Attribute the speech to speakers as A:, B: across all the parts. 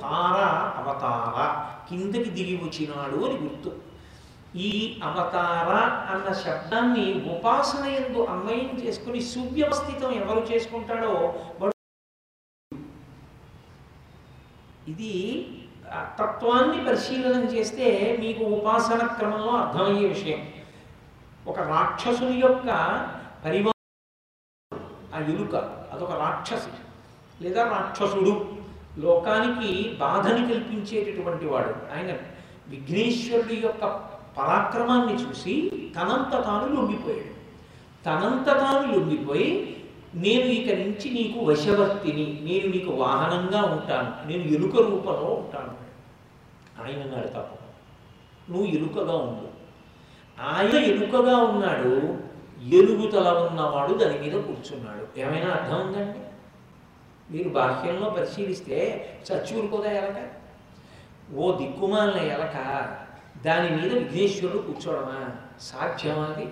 A: తార అవతార కిందకి దిగి వచ్చినాడు అని గుర్తు ఈ అవతార అన్న శబ్దాన్ని ఉపాసన ఎందు అన్వయం చేసుకుని సువ్యవస్థితం ఎవరు చేసుకుంటాడో ఇది తత్వాన్ని పరిశీలన చేస్తే మీకు ఉపాసన క్రమంలో అర్థమయ్యే విషయం ఒక రాక్షసుని యొక్క పరిమాణం ఆ ఎలుక అదొక రాక్షసి లేదా రాక్షసుడు లోకానికి బాధని కల్పించేటటువంటి వాడు ఆయన విఘ్నేశ్వరుడి యొక్క పరాక్రమాన్ని చూసి తనంత తాను లొంగిపోయాడు తనంత తాను లొంగిపోయి నేను ఇక నుంచి నీకు వశవర్తిని నేను నీకు వాహనంగా ఉంటాను నేను ఎలుక రూపంలో ఉంటాను ఆయన అన్నాడు తప్ప నువ్వు ఎలుకగా ఉండు ఆయన ఎలుకగా ఉన్నాడు ఎలుగుతల ఉన్నవాడు దాని మీద కూర్చున్నాడు ఏమైనా అర్థం ఉందండి మీరు బాహ్యంలో పరిశీలిస్తే చచ్చూరుకోదా ఎలక ఓ దిక్కుమాలిన ఎలక దాని మీద విఘ్నేశ్వరుడు కూర్చోవడమా సాధ్యమా అది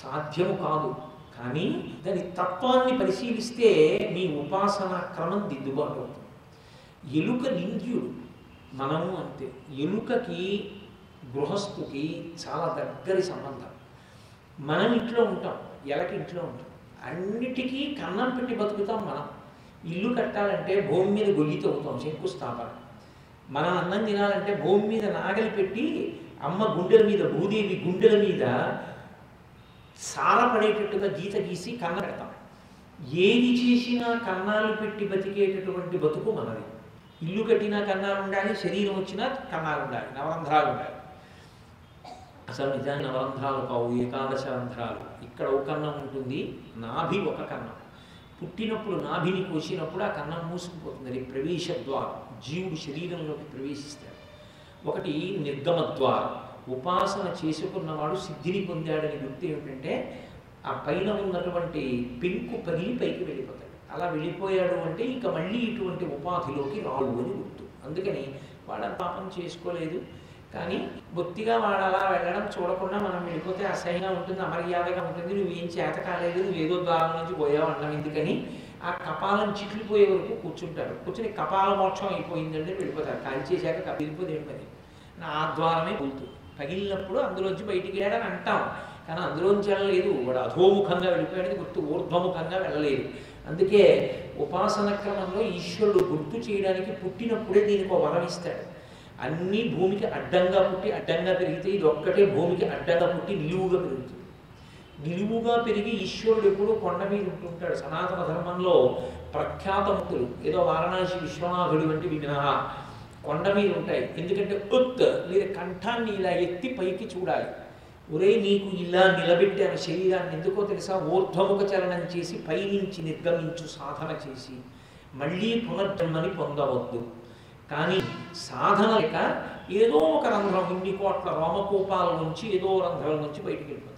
A: సాధ్యము కాదు కానీ దాని తత్వాన్ని పరిశీలిస్తే మీ ఉపాసన క్రమం దిద్దుబాటు అవుతుంది ఎలుక నింద్యుడు మనము అంతే ఎలుకకి గృహస్థుకి చాలా దగ్గరి సంబంధం మనం ఇంట్లో ఉంటాం ఎలక ఇంట్లో ఉంటాం అన్నిటికీ కన్నం పెట్టి బతుకుతాం మనం ఇల్లు కట్టాలంటే భూమి మీద గొయ్యి తవ్వుతాం శంకుస్థాపన మనం అన్నం తినాలంటే భూమి మీద నాగలి పెట్టి అమ్మ గుండెల మీద భూదేవి గుండెల మీద సారపడేటట్టుగా గీత గీసి కన్న పెడతాం ఏది చేసినా కన్నాలు పెట్టి బతికేటటువంటి బతుకు మనది ఇల్లు కట్టినా కన్నాలు ఉండాలి శరీరం వచ్చినా కన్నాలు ఉండాలి నవరంధ్రాలు ఉండాలి అసలు నిజాన్ని నవరంధ్రాలు కావు ఏకాదశ రంధ్రాలు ఇక్కడ ఒక కన్నం ఉంటుంది నాభి ఒక కన్నం పుట్టినప్పుడు నాభిని కోసినప్పుడు ఆ కన్నం మూసుకుపోతుంది అది ప్రవేశ ద్వారం జీవుడు శరీరంలోకి ప్రవేశిస్తాడు ఒకటి నిర్గమ ద్వారం ఉపాసన చేసుకున్నవాడు సిద్ధిని పొందాడని గుర్తు ఏమిటంటే ఆ పైన ఉన్నటువంటి పెంకు పగిలి పైకి వెళ్ళిపోతాడు అలా వెళ్ళిపోయాడు అంటే ఇక మళ్ళీ ఇటువంటి ఉపాధిలోకి రావు అని గుర్తు అందుకని వాళ్ళ పాపం చేసుకోలేదు కానీ బొత్తిగా వాడాలా వెళ్ళడం చూడకుండా మనం వెళ్ళిపోతే అసహ్యంగా ఉంటుంది అమర్యాదగా ఉంటుంది నువ్వేం చేత కాలేదు ఏదో ద్వారం నుంచి పోయావు అన్నం ఎందుకని ఆ కపాలం చిట్లిపోయే వరకు కూర్చుంటారు కూర్చుని కపాల మోక్షం అయిపోయిందంటే వెళ్ళిపోతారు చేశాక కపిలిపోదేం పని నా ఆ ద్వారమే కూలుతుంది పగిలినప్పుడు అందులోంచి బయటికి వెళ్ళాడని అంటాం కానీ అందులోంచి వెళ్ళలేదు వాడు అధోముఖంగా వెళ్ళిపోయాడు గుర్తు ఊర్ధ్వముఖంగా వెళ్ళలేదు అందుకే ఉపాసన క్రమంలో ఈశ్వరుడు గుర్తు చేయడానికి పుట్టినప్పుడే దీనికి వరం ఇస్తాడు అన్నీ భూమికి అడ్డంగా పుట్టి అడ్డంగా పెరిగితే ఇది ఒక్కటే భూమికి అడ్డంగా పుట్టి నిలువుగా పెరుగుతుంది నిలువుగా పెరిగి ఈశ్వరుడు ఎప్పుడూ కొండ మీద ఉంటుంటాడు సనాతన ధర్మంలో ప్రఖ్యాతముక్తులు ఏదో వారణాసి విశ్వనాథుడు వంటి మినహా కొండ మీద ఉంటాయి ఎందుకంటే ఉత్ మీరు కంఠాన్ని ఇలా ఎత్తి పైకి చూడాలి ఒరే నీకు ఇలా నిలబెట్టాను శరీరాన్ని ఎందుకో తెలుసా ఊర్ధముఖ చలనం చేసి పైనుంచి నిర్గమించు సాధన చేసి మళ్ళీ పునర్జన్మని పొందవద్దు కానీ సాధన లేక ఏదో ఒక రంధ్రం ఇన్ని కోట్ల రోమకూపాల నుంచి ఏదో రంధ్రాల నుంచి బయటికి వెళ్ళిపోతాడు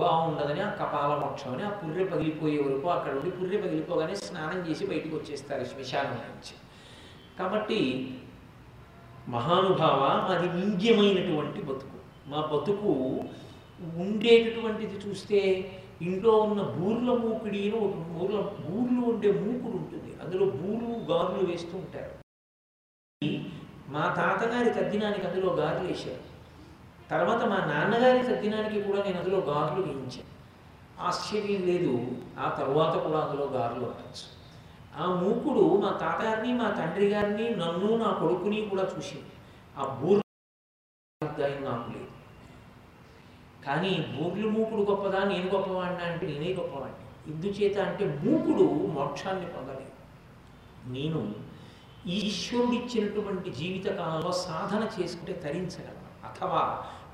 A: బాగుండదని ఆ కపాల మోక్షం అని ఆ పుర్రె పగిలిపోయే వరకు అక్కడ ఉండి పుర్రె పగిలిపోగానే స్నానం చేసి బయటకు వచ్చేస్తారు శ్మశానం నుంచి కాబట్టి మహానుభావ మాది నింద్యమైనటువంటి బతుకు మా బతుకు ఉండేటటువంటిది చూస్తే ఇంట్లో ఉన్న బూర్ల మూకుడి అని ఒక బూర్లు ఉండే మూకుడు ఉంటుంది అందులో బూర్లు గారులు వేస్తూ ఉంటారు మా తాతగారి తద్దినానికి అందులో గాజులు వేశారు తర్వాత మా నాన్నగారి తద్దినానికి కూడా నేను అందులో గాజులు వేయించాను ఆశ్చర్యం లేదు ఆ తర్వాత కూడా అందులో గారులు ఉండొచ్చు ఆ మూకుడు మా తాతగారిని మా తండ్రి గారిని నన్ను నా కొడుకుని కూడా చూసింది ఆ బూర్లు నాకు లేదు కానీ బూర్లు మూకుడు గొప్పదా నేను గొప్పవాడినా అంటే నేనే గొప్పవాడిని ఇందుచేత అంటే మూకుడు మోక్షాన్ని పొందలేదు నేను ఇచ్చినటువంటి జీవితకాలంలో సాధన చేసుకుంటే తరించగలం అథవా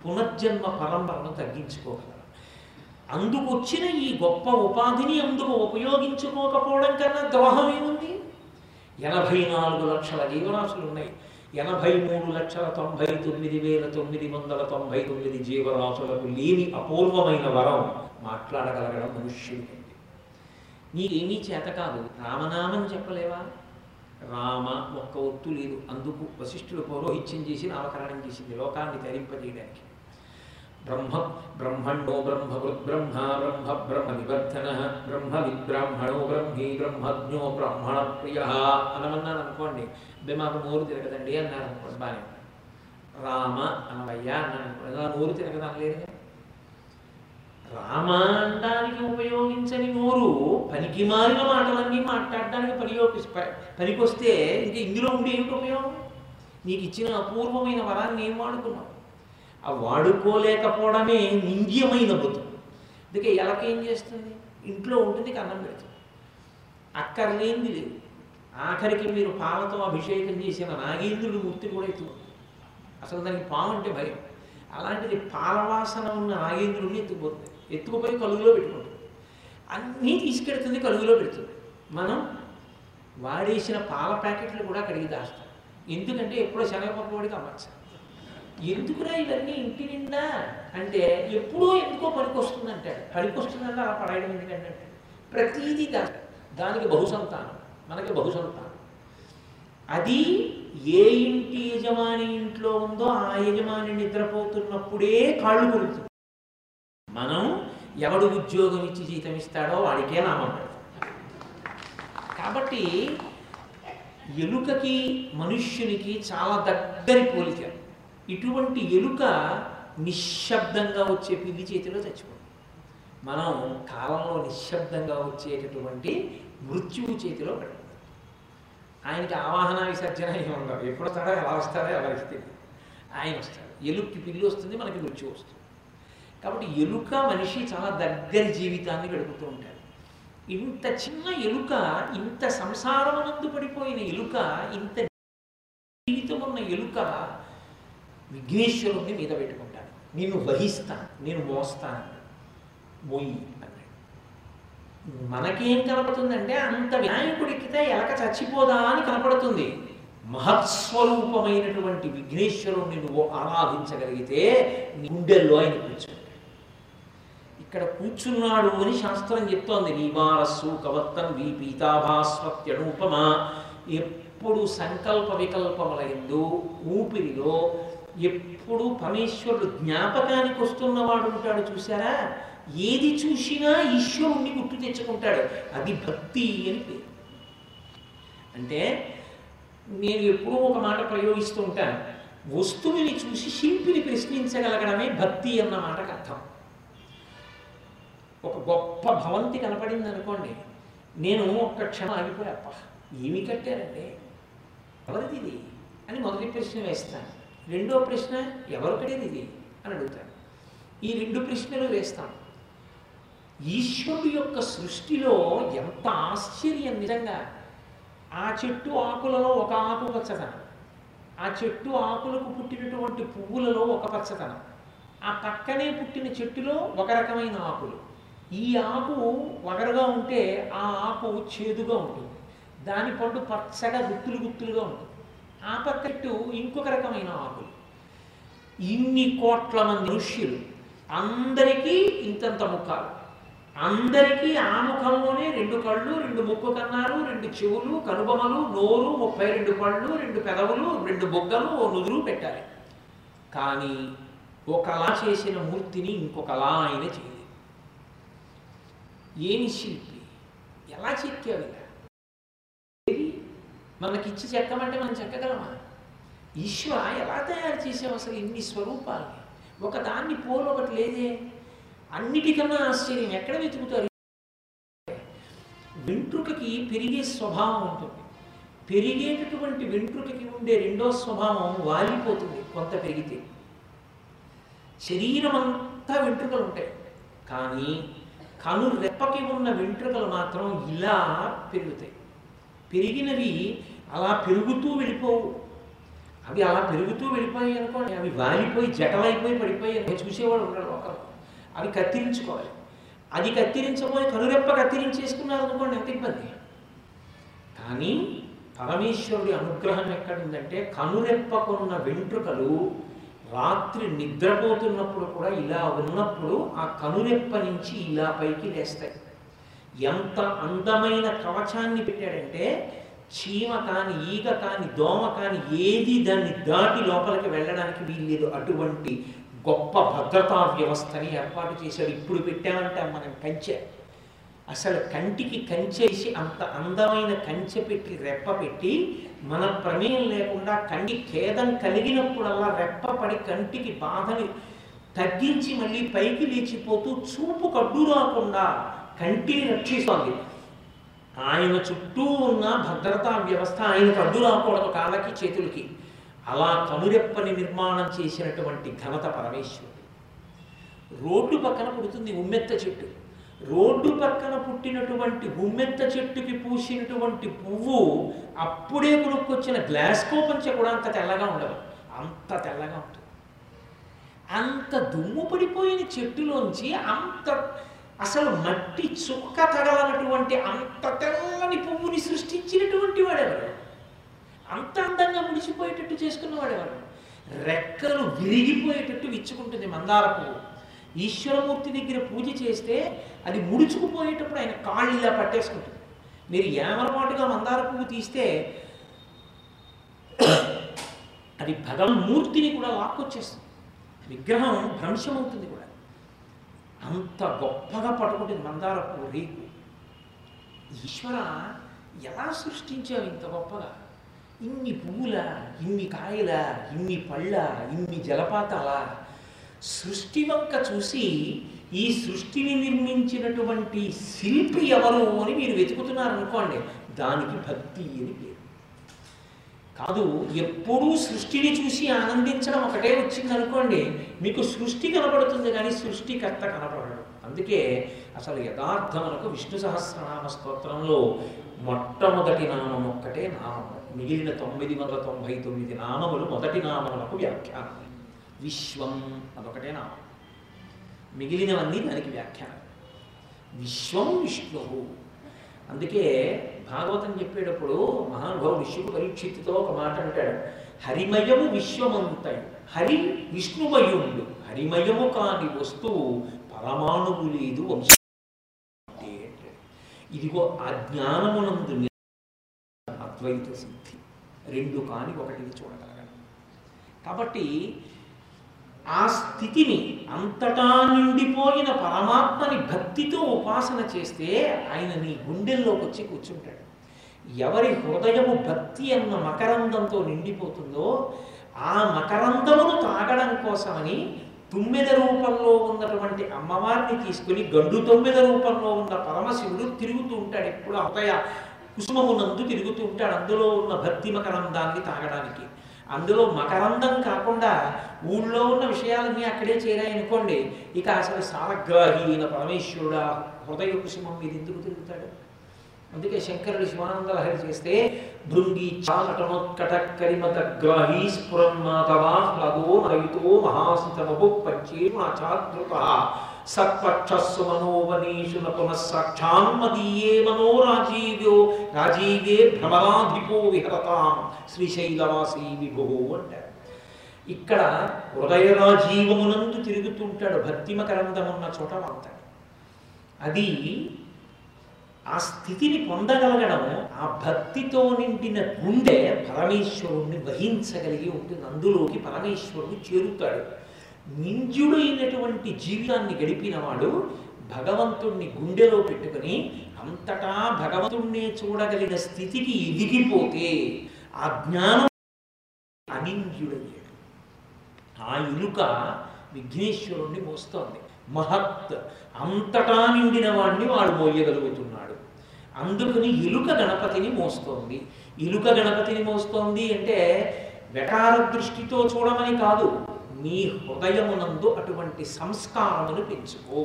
A: పునర్జన్మ పరంపరను తగ్గించుకోగలం వచ్చిన ఈ గొప్ప ఉపాధిని అందుకు ఉపయోగించుకోకపోవడం కన్నా ద్రోహం ఏముంది ఎనభై నాలుగు లక్షల జీవరాశులు ఉన్నాయి ఎనభై మూడు లక్షల తొంభై తొమ్మిది వేల తొమ్మిది వందల తొంభై తొమ్మిది జీవరాశులకు లేని అపూర్వమైన వరం మాట్లాడగలగడం మనుష్యుడికి నీకేమీ చేత కాదు రామనామం చెప్పలేవా రామ ఒక్క ఒత్తు లేదు అందుకు వశిష్ఠుడు పౌరోహిత్యం చేసి నామకరణం చేసింది లోకాన్ని తరింపజేయడానికి బ్రహ్మ బ్రహ్మణో బ్రహ్మవృద్ బ్రహ్మ బ్రహ్మ బ్రహ్మ నివర్ధన బ్రహ్మ విబ్రాహ్మణో బ్రహ్మీ బ్రహ్మజ్ఞో బ్రహ్మణ ప్రియ అనమన్నాను అనుకోండి అబ్బాయి మాకు నోరు తిరగదండి అన్నారు అనుకోండి బాగా రామ అనవయ్య అన్నాను అనుకోండి నోరు లేదు రామాండానికి ఉపయోగించని నోరు పనికి మారిన మాటలన్నీ మాట్లాడడానికి పనికి పనికొస్తే ఇంకా ఇందులో ఉండే ఏమిటి ఉపయోగం నీకు ఇచ్చిన అపూర్వమైన వరాన్ని ఏం వాడుకున్నావు ఆ వాడుకోలేకపోవడమే నింద్యమైన బుద్ధి అందుకే ఏం చేస్తుంది ఇంట్లో ఉంటుంది కన్నం పెడుతుంది అక్కర్లేంది లేదు ఆఖరికి మీరు పాలతో అభిషేకం చేసిన నాగేంద్రుడి మూర్తి కూడా ఎత్తుకుంది అసలు దానికి పాము అంటే భయం అలాంటిది పాలవాసన ఉన్న నాగేంద్రుడిని ఎత్తుకుపోతుంది ఎత్తుకుపోయి కలుగులో పెట్టుకుంటుంది అన్నీ తీసుకెడుతుంది కలుగులో పెడుతుంది మనం వాడేసిన పాల ప్యాకెట్లు కూడా కడిగి దాస్తాం ఎందుకంటే ఎప్పుడో శనగపప్పు వాడికి అమ్మచ్చు ఎందుకురా ఇవన్నీ ఇంటి నిండా అంటే ఎప్పుడో ఎందుకో పనికొస్తుందంటే అంటాడు పనికొస్తుందని అలా పడాయడం ఎందుకంటే ప్రతీదీ దా దానికి బహుసంతానం మనకి బహుసంతానం అది ఏ ఇంటి యజమాని ఇంట్లో ఉందో ఆ యజమాని నిద్రపోతున్నప్పుడే కాళ్ళు కొడుతుంది మనం ఎవడు ఉద్యోగం ఇచ్చి జీతం ఇస్తాడో వాడికే లాభం కాబట్టి ఎలుకకి మనుష్యునికి చాలా దగ్గరి పోలిక ఇటువంటి ఎలుక నిశ్శబ్దంగా వచ్చే పిల్లి చేతిలో చచ్చిపోతుంది మనం కాలంలో నిశ్శబ్దంగా వచ్చేటటువంటి మృత్యువు చేతిలో పడుతుంది ఆయనకి ఆవాహన విసర్జన ఏమి ఎప్పుడు వస్తాడో ఎలా వస్తాడో ఎవరికి తెలియదు ఆయన వస్తాడు ఎలుక్కి పిల్లి వస్తుంది మనకి మృత్యు వస్తుంది కాబట్టి ఎలుక మనిషి చాలా దగ్గర జీవితాన్ని గడుపుతూ ఉంటాడు ఇంత చిన్న ఎలుక ఇంత సంసారమునందు పడిపోయిన ఎలుక ఇంత జీవితం ఉన్న ఎలుక విఘ్నేశ్వరుణ్ణి మీద పెట్టుకుంటాడు నేను వహిస్తాను నేను మోస్తాను మోయి అన్నాడు మనకేం కనపడుతుందంటే అంత వినాయకుడికితే ఎలక చచ్చిపోదా అని కనపడుతుంది మహత్స్వరూపమైనటువంటి విఘ్నేశ్వరుణ్ణి నువ్వు ఆరాధించగలిగితే గుండెల్లో ఆయన కూర్చోడు ఇక్కడ కూర్చున్నాడు అని శాస్త్రం చెప్తోంది వీమారస్సు కవత్తం వి పీతాభాస్వత్యనూపమా ఎప్పుడు సంకల్ప వికల్పముల ఎందు ఊపిరిలో ఎప్పుడు పరమేశ్వరుడు జ్ఞాపకానికి వస్తున్నవాడు ఉంటాడు చూసారా ఏది చూసినా ఈశ్వరుణ్ణి గుర్తు తెచ్చుకుంటాడు అది భక్తి అని పేరు అంటే నేను ఎప్పుడూ ఒక మాట ప్రయోగిస్తూ ఉంటాను వస్తువుని చూసి శిల్పిని ప్రశ్నించగలగడమే భక్తి అన్న మాటకు అర్థం ఒక గొప్ప భవంతి కనపడింది అనుకోండి నేను ఒక్క క్షణం ఆగిపోయా అప్ప ఏమి కట్టారండి ఎవరిది ఇది అని మొదటి ప్రశ్న వేస్తాను రెండో ప్రశ్న ఎవరు కడేది ఇది అని అడుగుతాను ఈ రెండు ప్రశ్నలు వేస్తాను ఈశ్వరుడు యొక్క సృష్టిలో ఎంత ఆశ్చర్యం నిజంగా ఆ చెట్టు ఆకులలో ఒక ఆకు పచ్చదనం ఆ చెట్టు ఆకులకు పుట్టినటువంటి పువ్వులలో ఒక పచ్చదనం ఆ పక్కనే పుట్టిన చెట్టులో ఒక రకమైన ఆకులు ఈ ఆకు వగరగా ఉంటే ఆ ఆకు చేదుగా ఉంటుంది దాని పండు పచ్చగా గుత్తులు గుత్తులుగా ఉంటుంది ఆ పక్కట్టు ఇంకొక రకమైన ఆకులు ఇన్ని కోట్ల మంది ఋష్యులు అందరికీ ఇంతంత ముఖాలు అందరికీ ఆ ముఖంలోనే రెండు కళ్ళు రెండు ముక్కు కన్నారు రెండు చెవులు కనుబొమలు నోరు ముప్పై రెండు పళ్ళు రెండు పెదవులు రెండు బొగ్గలు ఓ నుదురు పెట్టాలి కానీ ఒకలా చేసిన మూర్తిని ఇంకొకలా ఆయన చేయాలి ఏమి శిల్పి ఎలా చెక్కావు ఇలా ఏది మనకిచ్చి చెక్కమంటే మనం చెక్కగలమా ఈశ్వ ఎలా తయారు చేసావు అసలు ఇన్ని స్వరూపాలని ఒకదాన్ని పోలు ఒకటి లేదే అన్నిటికన్నా ఆశ్చర్యం ఎక్కడ వెతుకుతారు వెంట్రుకకి పెరిగే స్వభావం ఉంటుంది పెరిగేటటువంటి వెంట్రుకకి ఉండే రెండో స్వభావం వాలిపోతుంది కొంత పెరిగితే శరీరం అంతా వెంట్రుకలు ఉంటాయి కానీ కను రెప్పకి ఉన్న వెంట్రుకలు మాత్రం ఇలా పెరుగుతాయి పెరిగినవి అలా పెరుగుతూ వెళ్ళిపోవు అవి అలా పెరుగుతూ వెళ్ళిపోయాయి అనుకోండి అవి వాలిపోయి జటలైపోయి అని చూసేవాడు ఉన్నాడు ఒకరు అవి కత్తిరించుకోవాలి అది కత్తిరించబోయి కనురెప్ప కత్తిరించేసుకున్నారు అనుకోండి ఎంత ఇబ్బంది కానీ పరమేశ్వరుడి అనుగ్రహం ఎక్కడుందంటే కనురెప్పకున్న వెంట్రుకలు రాత్రి నిద్రపోతున్నప్పుడు కూడా ఇలా ఉన్నప్పుడు ఆ కనురెప్ప నుంచి ఇలా పైకి లేస్తాయి ఎంత అందమైన కవచాన్ని పెట్టాడంటే చీమ కాని ఈగ కాని దోమ కాని ఏది దాన్ని దాటి లోపలికి వెళ్ళడానికి వీల్లేదు అటువంటి గొప్ప భద్రతా వ్యవస్థని ఏర్పాటు చేశాడు ఇప్పుడు పెట్టామంటే మనం కంచే అసలు కంటికి కంచేసి అంత అందమైన కంచె పెట్టి రెప్ప పెట్టి మన ప్రమేయం లేకుండా కంటి ఖేదం కలిగినప్పుడల్లా రెప్పపడి కంటికి బాధని తగ్గించి మళ్ళీ పైకి లేచిపోతూ చూపు కడ్డు రాకుండా కంటిని రక్షిస్తోంది ఆయన చుట్టూ ఉన్న భద్రతా వ్యవస్థ ఆయన కడ్డు రాకూడదు కాళ్ళకి చేతులకి అలా కనురెప్పని నిర్మాణం చేసినటువంటి ఘనత పరమేశ్వరుడు రోడ్డు పక్కన పుడుతుంది ఉమ్మెత్త చెట్టు రోడ్డు పక్కన పుట్టినటువంటి గుమ్మెత్త చెట్టుకి పూసినటువంటి పువ్వు అప్పుడే కొనుక్కొచ్చిన గ్లాస్కో పంచె కూడా అంత తెల్లగా ఉండదు అంత తెల్లగా ఉంటుంది అంత దుమ్ము పడిపోయిన చెట్టులోంచి అంత అసలు మట్టి చుక్క తగలనటువంటి అంత తెల్లని పువ్వుని సృష్టించినటువంటి వాడేవాడు అంత అందంగా ముడిచిపోయేటట్టు చేసుకున్నవాడేవాడు రెక్కలు విరిగిపోయేటట్టు విచ్చుకుంటుంది మందార పువ్వు ఈశ్వరమూర్తి దగ్గర పూజ చేస్తే అది ముడుచుకుపోయేటప్పుడు ఆయన కాళ్ళు ఇలా పట్టేసుకుంటుంది మీరు ఏమరపాటుగా మందార పువ్వు తీస్తే అది భగవన్మూర్తిని కూడా లాక్కొచ్చేస్తుంది విగ్రహం భ్రంశమవుతుంది కూడా అంత గొప్పగా పట్టుకుంటుంది మందార పువ్వు రేపు ఈశ్వర ఎలా సృష్టించావు ఇంత గొప్పగా ఇన్ని పువ్వుల ఇన్ని కాయల ఇన్ని పళ్ళ ఇన్ని జలపాతాల సృష్టి వంక చూసి ఈ సృష్టిని నిర్మించినటువంటి శిల్పి ఎవరు అని మీరు వెతుకుతున్నారనుకోండి దానికి భక్తి అని పేరు కాదు ఎప్పుడూ సృష్టిని చూసి ఆనందించడం ఒకటే వచ్చింది అనుకోండి మీకు సృష్టి కనబడుతుంది కానీ సృష్టికర్త కనబడడం అందుకే అసలు యథార్థములకు విష్ణు సహస్రనామ స్తోత్రంలో మొట్టమొదటి నామం ఒక్కటే నామం మిగిలిన తొమ్మిది వందల తొంభై తొమ్మిది నామములు మొదటి నామములకు వ్యాఖ్యానం విశ్వం అదొకటే నామం మిగిలినవన్నీ దానికి వ్యాఖ్యానం విశ్వం విష్ణు అందుకే భాగవతం చెప్పేటప్పుడు మహానుభావుడు విష్ణు పరీక్షిత్తుతో ఒక మాట అంటాడు హరిమయము విశ్వమంతయు హరి విష్ణుమయుడు హరిమయము కాని వస్తువు పరమాణువు లేదు వంశ ఇదిగో అజ్ఞానమునందు అద్వైత సిద్ధి రెండు కాని ఒకటిని చూడగలగాలి కాబట్టి ఆ స్థితిని అంతటా నిండిపోయిన పరమాత్మని భక్తితో ఉపాసన చేస్తే ఆయన నీ గుండెల్లోకి వచ్చి కూర్చుంటాడు ఎవరి హృదయము భక్తి అన్న మకరందంతో నిండిపోతుందో ఆ మకరందమును తాగడం కోసమని తుమ్మెద రూపంలో ఉన్నటువంటి అమ్మవారిని తీసుకుని గండు తొమ్మిద రూపంలో ఉన్న పరమశివుడు తిరుగుతూ ఉంటాడు ఎప్పుడు హృదయ కుసుమమునందు తిరుగుతూ ఉంటాడు అందులో ఉన్న భక్తి మకరందాన్ని తాగడానికి అందులో మకరందం కాకుండా ఊళ్ళో ఉన్న విషయాలన్నీ అక్కడే చేరాయనుకోండి ఇక అసలు సారగ్రాహీన పరమేశ్వరుడు హృదయ కుసుమం మీద ఎందుకు తిరుగుతాడు అందుకే శంకరుడు శివానంద చేస్తే భృంగి చాలటనోత్కట కరిమత గ్రాహీ స్ఫురన్మాతవా హ్లదో నయుతో మహాసితమపు పంచేరు నా సత్పక్షస్సు మనోవనీషుల పునఃసాక్షాం మదీయే మనోరాజీవ్యో రాజీవే భ్రమరాధిపో విహరతాం శ్రీశైలవాసీ విభో అంటారు ఇక్కడ హృదయరాజీవమునందు తిరుగుతుంటాడు భక్తిమకరందమున్న చోట మాంతాడు అది ఆ స్థితిని పొందగలగడం ఆ భక్తితో నిండిన గుండె పరమేశ్వరుణ్ణి వహించగలిగి ఉంటుంది అందులోకి పరమేశ్వరుడు చేరుతాడు నింద్యుడైనటువంటి జీవితాన్ని గడిపినవాడు భగవంతుణ్ణి గుండెలో పెట్టుకుని అంతటా భగవంతుణ్ణే చూడగలిగిన స్థితికి ఎదిగిపోతే ఆ జ్ఞానం అనింద్యుడయ్యాడు ఆ ఇలుక విఘ్నేశ్వరుణ్ణి మోస్తోంది మహత్ అంతటా నిండిన వాడిని వాడు మోయగలుగుతున్నాడు అందుకని ఇలుక గణపతిని మోస్తోంది ఇలుక గణపతిని మోస్తోంది అంటే వెటార దృష్టితో చూడమని కాదు నీ హృదయమునందు అటువంటి సంస్కారమును పెంచుకో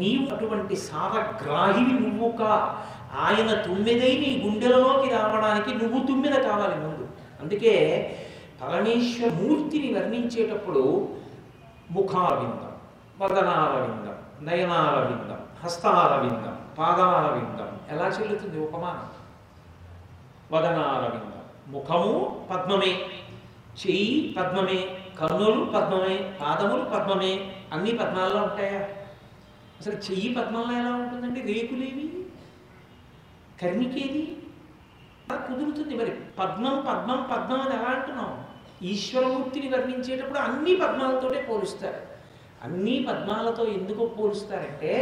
A: నీవు అటువంటి సారగ్రాహివి నువ్వు కా ఆయన తుమ్మిదై నీ గుండెలలోకి రావడానికి నువ్వు తుమ్మిద కావాలి ముందు అందుకే పరమేశ్వర మూర్తిని వర్ణించేటప్పుడు ముఖారవిందం వదనారవిందం నయనారవిందం హస్తారవిందం పాదారవిందం ఎలా చెల్లుతుంది ఉపమానం వదనారవిందం ముఖము పద్మమే చెయ్యి పద్మమే కన్నులు పద్మమే పాదములు పద్మమే అన్ని పద్మాల్లో ఉంటాయా అసలు చెయ్యి పద్మంలో ఎలా ఉంటుందండి రేకులేవి కర్మికేది కుదురుతుంది మరి పద్మం పద్మం పద్మం అని ఎలా అంటున్నాం ఈశ్వరమూర్తిని వర్ణించేటప్పుడు అన్ని పద్మాలతోటే పోలుస్తారు అన్ని పద్మాలతో ఎందుకు పోలుస్తారంటే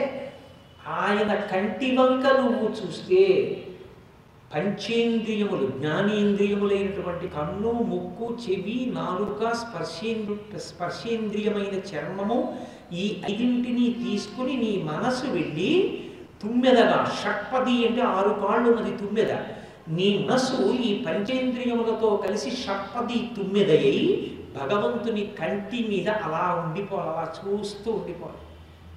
A: ఆయన కంటి వంక నువ్వు చూస్తే పంచేంద్రియములు జ్ఞానేంద్రియములైనటువంటి కన్ను ముక్కు చెవి నాలుక స్పర్శేంద్రి స్పర్శేంద్రియమైన చర్మము ఈ ఐదింటిని తీసుకుని నీ మనసు వెళ్ళి తుమ్మెదగా షట్పది అంటే ఆరు కాళ్ళు ఉన్నది తుమ్మెద నీ మనసు ఈ పంచేంద్రియములతో కలిసి షట్పది తుమ్మెదయ్యి భగవంతుని కంటి మీద అలా ఉండిపోవాలి అలా చూస్తూ ఉండిపోవాలి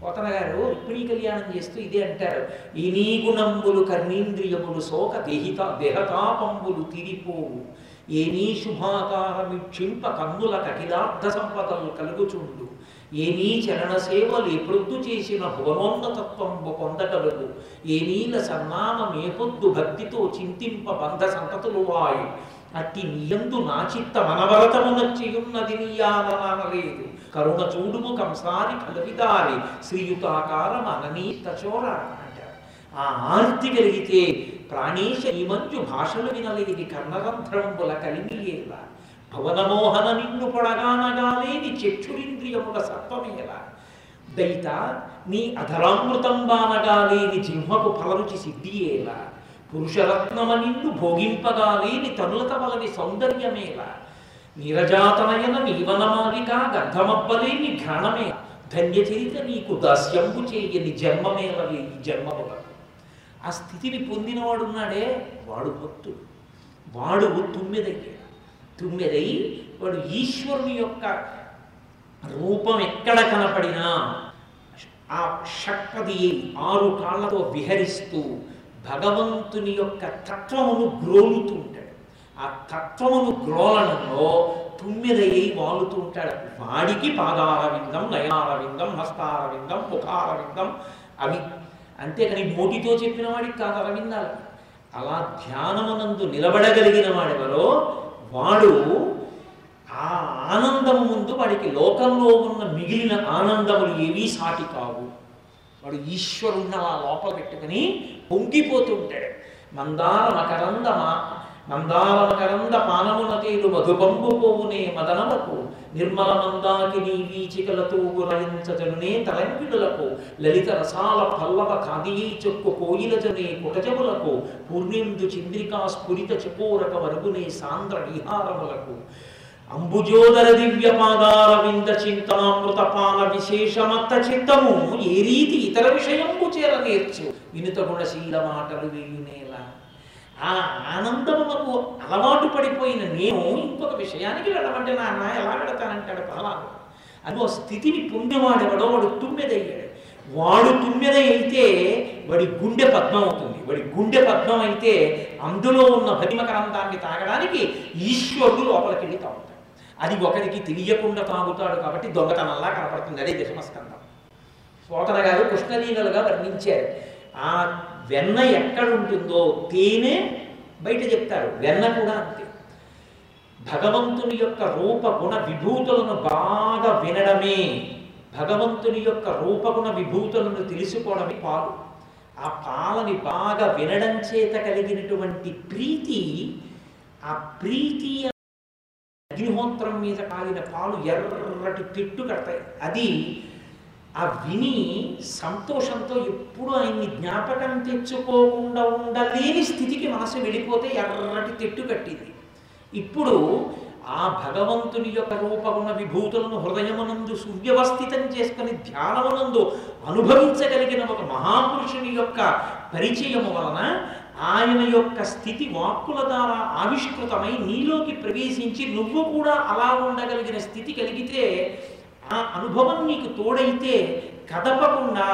A: పోతన గారు రుక్మిణీ కళ్యాణం చేస్తూ ఇదే అంటారు ఇనీ గుణంబులు కర్మేంద్రియములు శోక దేహిత దేహతాపంబులు తిరిపోవు ఏనీ శుభాకారమిక్షింప కన్నుల కఠినార్థ సంపదలు కలుగుచుండు ఏనీ చరణ సేవలు ఎప్పుడు చేసిన భువనోన్నతత్వంబు పొందగలదు ఏనీల సన్నామ మేపొద్దు భక్తితో చింతింప బంధ సంతతులు వాయు అట్టి నీయందు నా చిత్త మనవరతమున చేయున్నది నీయాలనలేదు కరుణ చూడుము కంసారి కలవిదారి శ్రీయుతాకారం అననీత చోర ఆ ఆర్తి కలిగితే ప్రాణేశ ఈ మంచు భాషలు వినలేని కర్ణరంధ్రంబుల కలిమిలేల భవనమోహన నిన్ను పొడగానగాలేని చక్షురింద్రియముల సత్వమేల దైత నీ అధరామృతం అధరామృతంబానగాలేని జిహ్మకు ఫలరుచి సిద్ధియేలా పురుషరత్నమనిందు భోగింపగాలేని తనులత వలని సౌందర్యమేల నీరజాతనయన నీవనమాలిక గర్ధమబ్బలేని ఘాణమే ధన్యచరిత నీకు దాస్యంబు చేయని జన్మమేల లేని జన్మముల ఆ స్థితిని పొందినవాడున్నాడే వాడు భక్తుడు వాడు తుమ్మెదయ్యాడు తుమ్మెదై వాడు ఈశ్వరుని యొక్క రూపం ఎక్కడ కనపడినా ఆ షక్కది ఆరు కాళ్ళతో విహరిస్తూ భగవంతుని యొక్క తత్వమును గ్రోలుతూ ఉంటాడు ఆ తత్వమును గ్రోలడంలో తుమ్మిదయ్యి వాలుతూ ఉంటాడు వాడికి పాదారవిందం నయనారవిందం హస్తారవిందం ముఖారవిందం అవి అంతేకాని మోటితో చెప్పిన వాడికి కాదు అరవిందాలి అలా ధ్యానమునందు నిలబడగలిగిన వాడెవరో వాడు ఆ ఆనందం ముందు వాడికి లోకంలో ఉన్న మిగిలిన ఆనందములు ఏవీ సాటి కావు వాడు ఈశ్వరుణ్ణి అలా లోపల పెట్టుకుని పొంగిపోతుంటాడు మందార మకరంద మా మందార మకరంద పానమున తీరు మధుబంబు పోవునే మదనములకు నిర్మల నీ వీచికలతో గురయించజనునే తలంపిడులకు లలిత రసాల పల్లవ కాదియీ చొక్కు కోయిలజనే కుటజములకు పూర్ణిందు చంద్రికా స్ఫురిత చకోరక వరుగునే సాంద్ర విహారములకు అంబుజోదర దివ్య వింద చింతనామృత పాన విశేషమత్త చిత్తము ఏ రీతి ఇతర విషయంకు చేర నేర్చు వినుత గుణశీల మాటలు వేయునేల ఆ ఆనందమునకు అలవాటు పడిపోయిన నేను ఇంకొక విషయానికి వెళ్ళమంటే నాన్న ఎలా వెళతానంటాడు పర్వాలేదు అది స్థితిని స్థితిని ఎవడో వాడు తుమ్మెదయ్యాడు వాడు తుమ్మెద అయితే వాడి గుండె పద్మం అవుతుంది వాడి గుండె పద్మం అయితే అందులో ఉన్న భరిమకరంధాన్ని తాగడానికి ఈశ్వరుడు లోపలికి వెళ్ళి తాగుతాడు అది ఒకరికి తెలియకుండా తాగుతాడు కాబట్టి దొంగతనంలా కనపడుతుంది అదే దశమస్కంధం శోతన గారు కృష్ణలీలలుగా వర్ణించారు ఆ వెన్న ఎక్కడ ఉంటుందో తేనె బయట చెప్తారు వెన్న కూడా అంతే భగవంతుని యొక్క రూపగుణ విభూతులను బాగా వినడమే భగవంతుని యొక్క రూపగుణ విభూతులను తెలుసుకోవడమే పాలు ఆ పాలని బాగా వినడం చేత కలిగినటువంటి ప్రీతి ఆ ప్రీతి గోమూత్రం మీద కాగిన పాలు ఎర్రటి తిట్టు కడతాయి అది ఆ విని సంతోషంతో ఎప్పుడు ఆయన్ని జ్ఞాపకం తెచ్చుకోకుండా ఉండలేని స్థితికి మనసు వెళ్ళిపోతే ఎర్రటి తిట్టు కట్టింది ఇప్పుడు ఆ భగవంతుని యొక్క రూపగుణ విభూతులను హృదయమునందు సువ్యవస్థితం చేసుకుని ధ్యానమునందు అనుభవించగలిగిన ఒక మహాపురుషుని యొక్క పరిచయము వలన ఆయన యొక్క స్థితి వాక్కుల ద్వారా ఆవిష్కృతమై నీలోకి ప్రవేశించి నువ్వు కూడా అలా ఉండగలిగిన స్థితి కలిగితే ఆ అనుభవం నీకు తోడైతే కదపకుండా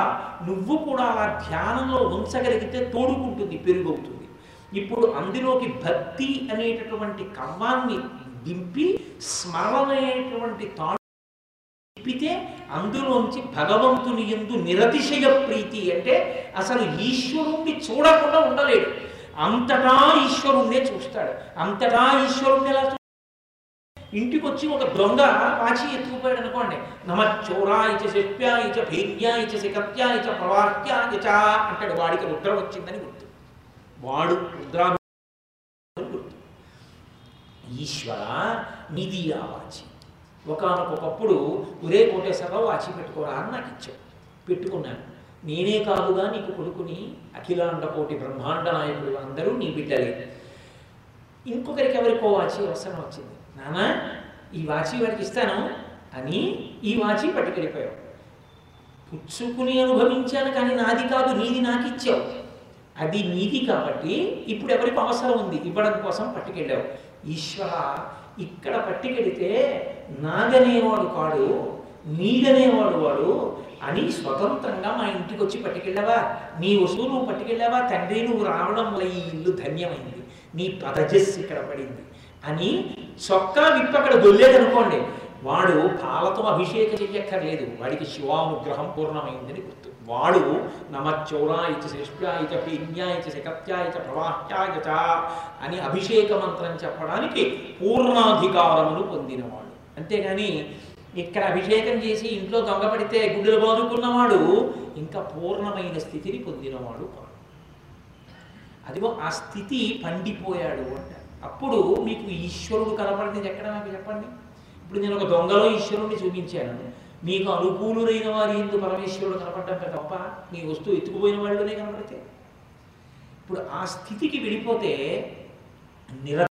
A: నువ్వు కూడా అలా ధ్యానంలో ఉంచగలిగితే తోడుకుంటుంది పెరుగవుతుంది ఇప్పుడు అందులోకి భక్తి అనేటటువంటి కర్మాన్ని దింపి స్మరణ అనేటువంటి తిప్పితే అందులోంచి భగవంతుని ఎందు నిరతిశయ ప్రీతి అంటే అసలు ఈశ్వరుణ్ణి చూడకుండా ఉండలేడు అంతటా ఈశ్వరుణ్ణే చూస్తాడు అంతటా ఈశ్వరుణ్ణి ఎలా ఇంటికి వచ్చి ఒక దొంగ పాచి ఎత్తుకుపోయాడు అనుకోండి నమ చోరాయిచ శప్యాయిచ భైర్యాయిచ శిఖత్యాయిచ ఇచ అంటాడు వాడికి ముద్ర వచ్చిందని గుర్తు వాడు ముద్ర గుర్తు ఈశ్వర నిధి ఆ వాచి ఒకనకొకప్పుడు ఒరే కోటేశ్వరరావు ఆచి పెట్టుకోరా అని నాకు ఇచ్చాడు పెట్టుకున్నాను నేనే కాదుగా నీకు కొడుకుని అఖిలాండ కోటి బ్రహ్మాండ నాయకుడు అందరూ నీ బిడ్డలే ఇంకొకరికి ఎవరికో వాచి అవసరం వచ్చింది నానా ఈ వాచి వాడికి ఇస్తాను అని ఈ వాచి పట్టుకెళ్ళిపోయావు పుచ్చుకుని అనుభవించాను కానీ నాది కాదు నీది నాకు ఇచ్చావు అది నీది కాబట్టి ఇప్పుడు ఎవరికి అవసరం ఉంది ఇవ్వడం కోసం పట్టుకెళ్ళావు ఈశ్వర ఇక్కడ పట్టికెడితే నాగనేవాడు కాడు నీగనేవాడు వాడు అని స్వతంత్రంగా మా ఇంటికి వచ్చి పట్టుకెళ్ళావా నీ వస్తువు నువ్వు పట్టుకెళ్ళావా తండ్రి నువ్వు రావడం వల్ల ఈ ఇల్లు ధన్యమైంది నీ పదజస్ ఇక్కడ పడింది అని చొక్కా విప్పక్కడ అక్కడ దొల్లేదనుకోండి వాడు పాలతో అభిషేకం చెయ్యక్కర్లేదు వాడికి శివానుగ్రహం పూర్ణమైందని గుర్తు వాడు నమచ్చౌరాయిచ శిష్యాయిచ పీజ్ఞాయిచ శకత్యాయిచ ప్రవాహ్యాయచ అని అభిషేక మంత్రం చెప్పడానికి పూర్ణాధికారమును పొందినవాడు అంతేగాని ఇక్కడ అభిషేకం చేసి ఇంట్లో దొంగపడితే గుడ్డలు బాదుకున్నవాడు ఇంకా పూర్ణమైన స్థితిని పొందినవాడు కాదు అదిగో ఆ స్థితి పండిపోయాడు అంటారు అప్పుడు మీకు ఈశ్వరుడు కనపడింది ఎక్కడ నాకు చెప్పండి ఇప్పుడు నేను ఒక దొంగలో ఈశ్వరుణ్ణి చూపించాను నీకు అనుకూలురైన వారి ఎందు పరమేశ్వరుడు కనపడ్డంత తప్ప నీ వస్తువు ఎత్తుకుపోయిన వాళ్ళునే కనపడితే ఇప్పుడు ఆ స్థితికి వెళ్ళిపోతే నిర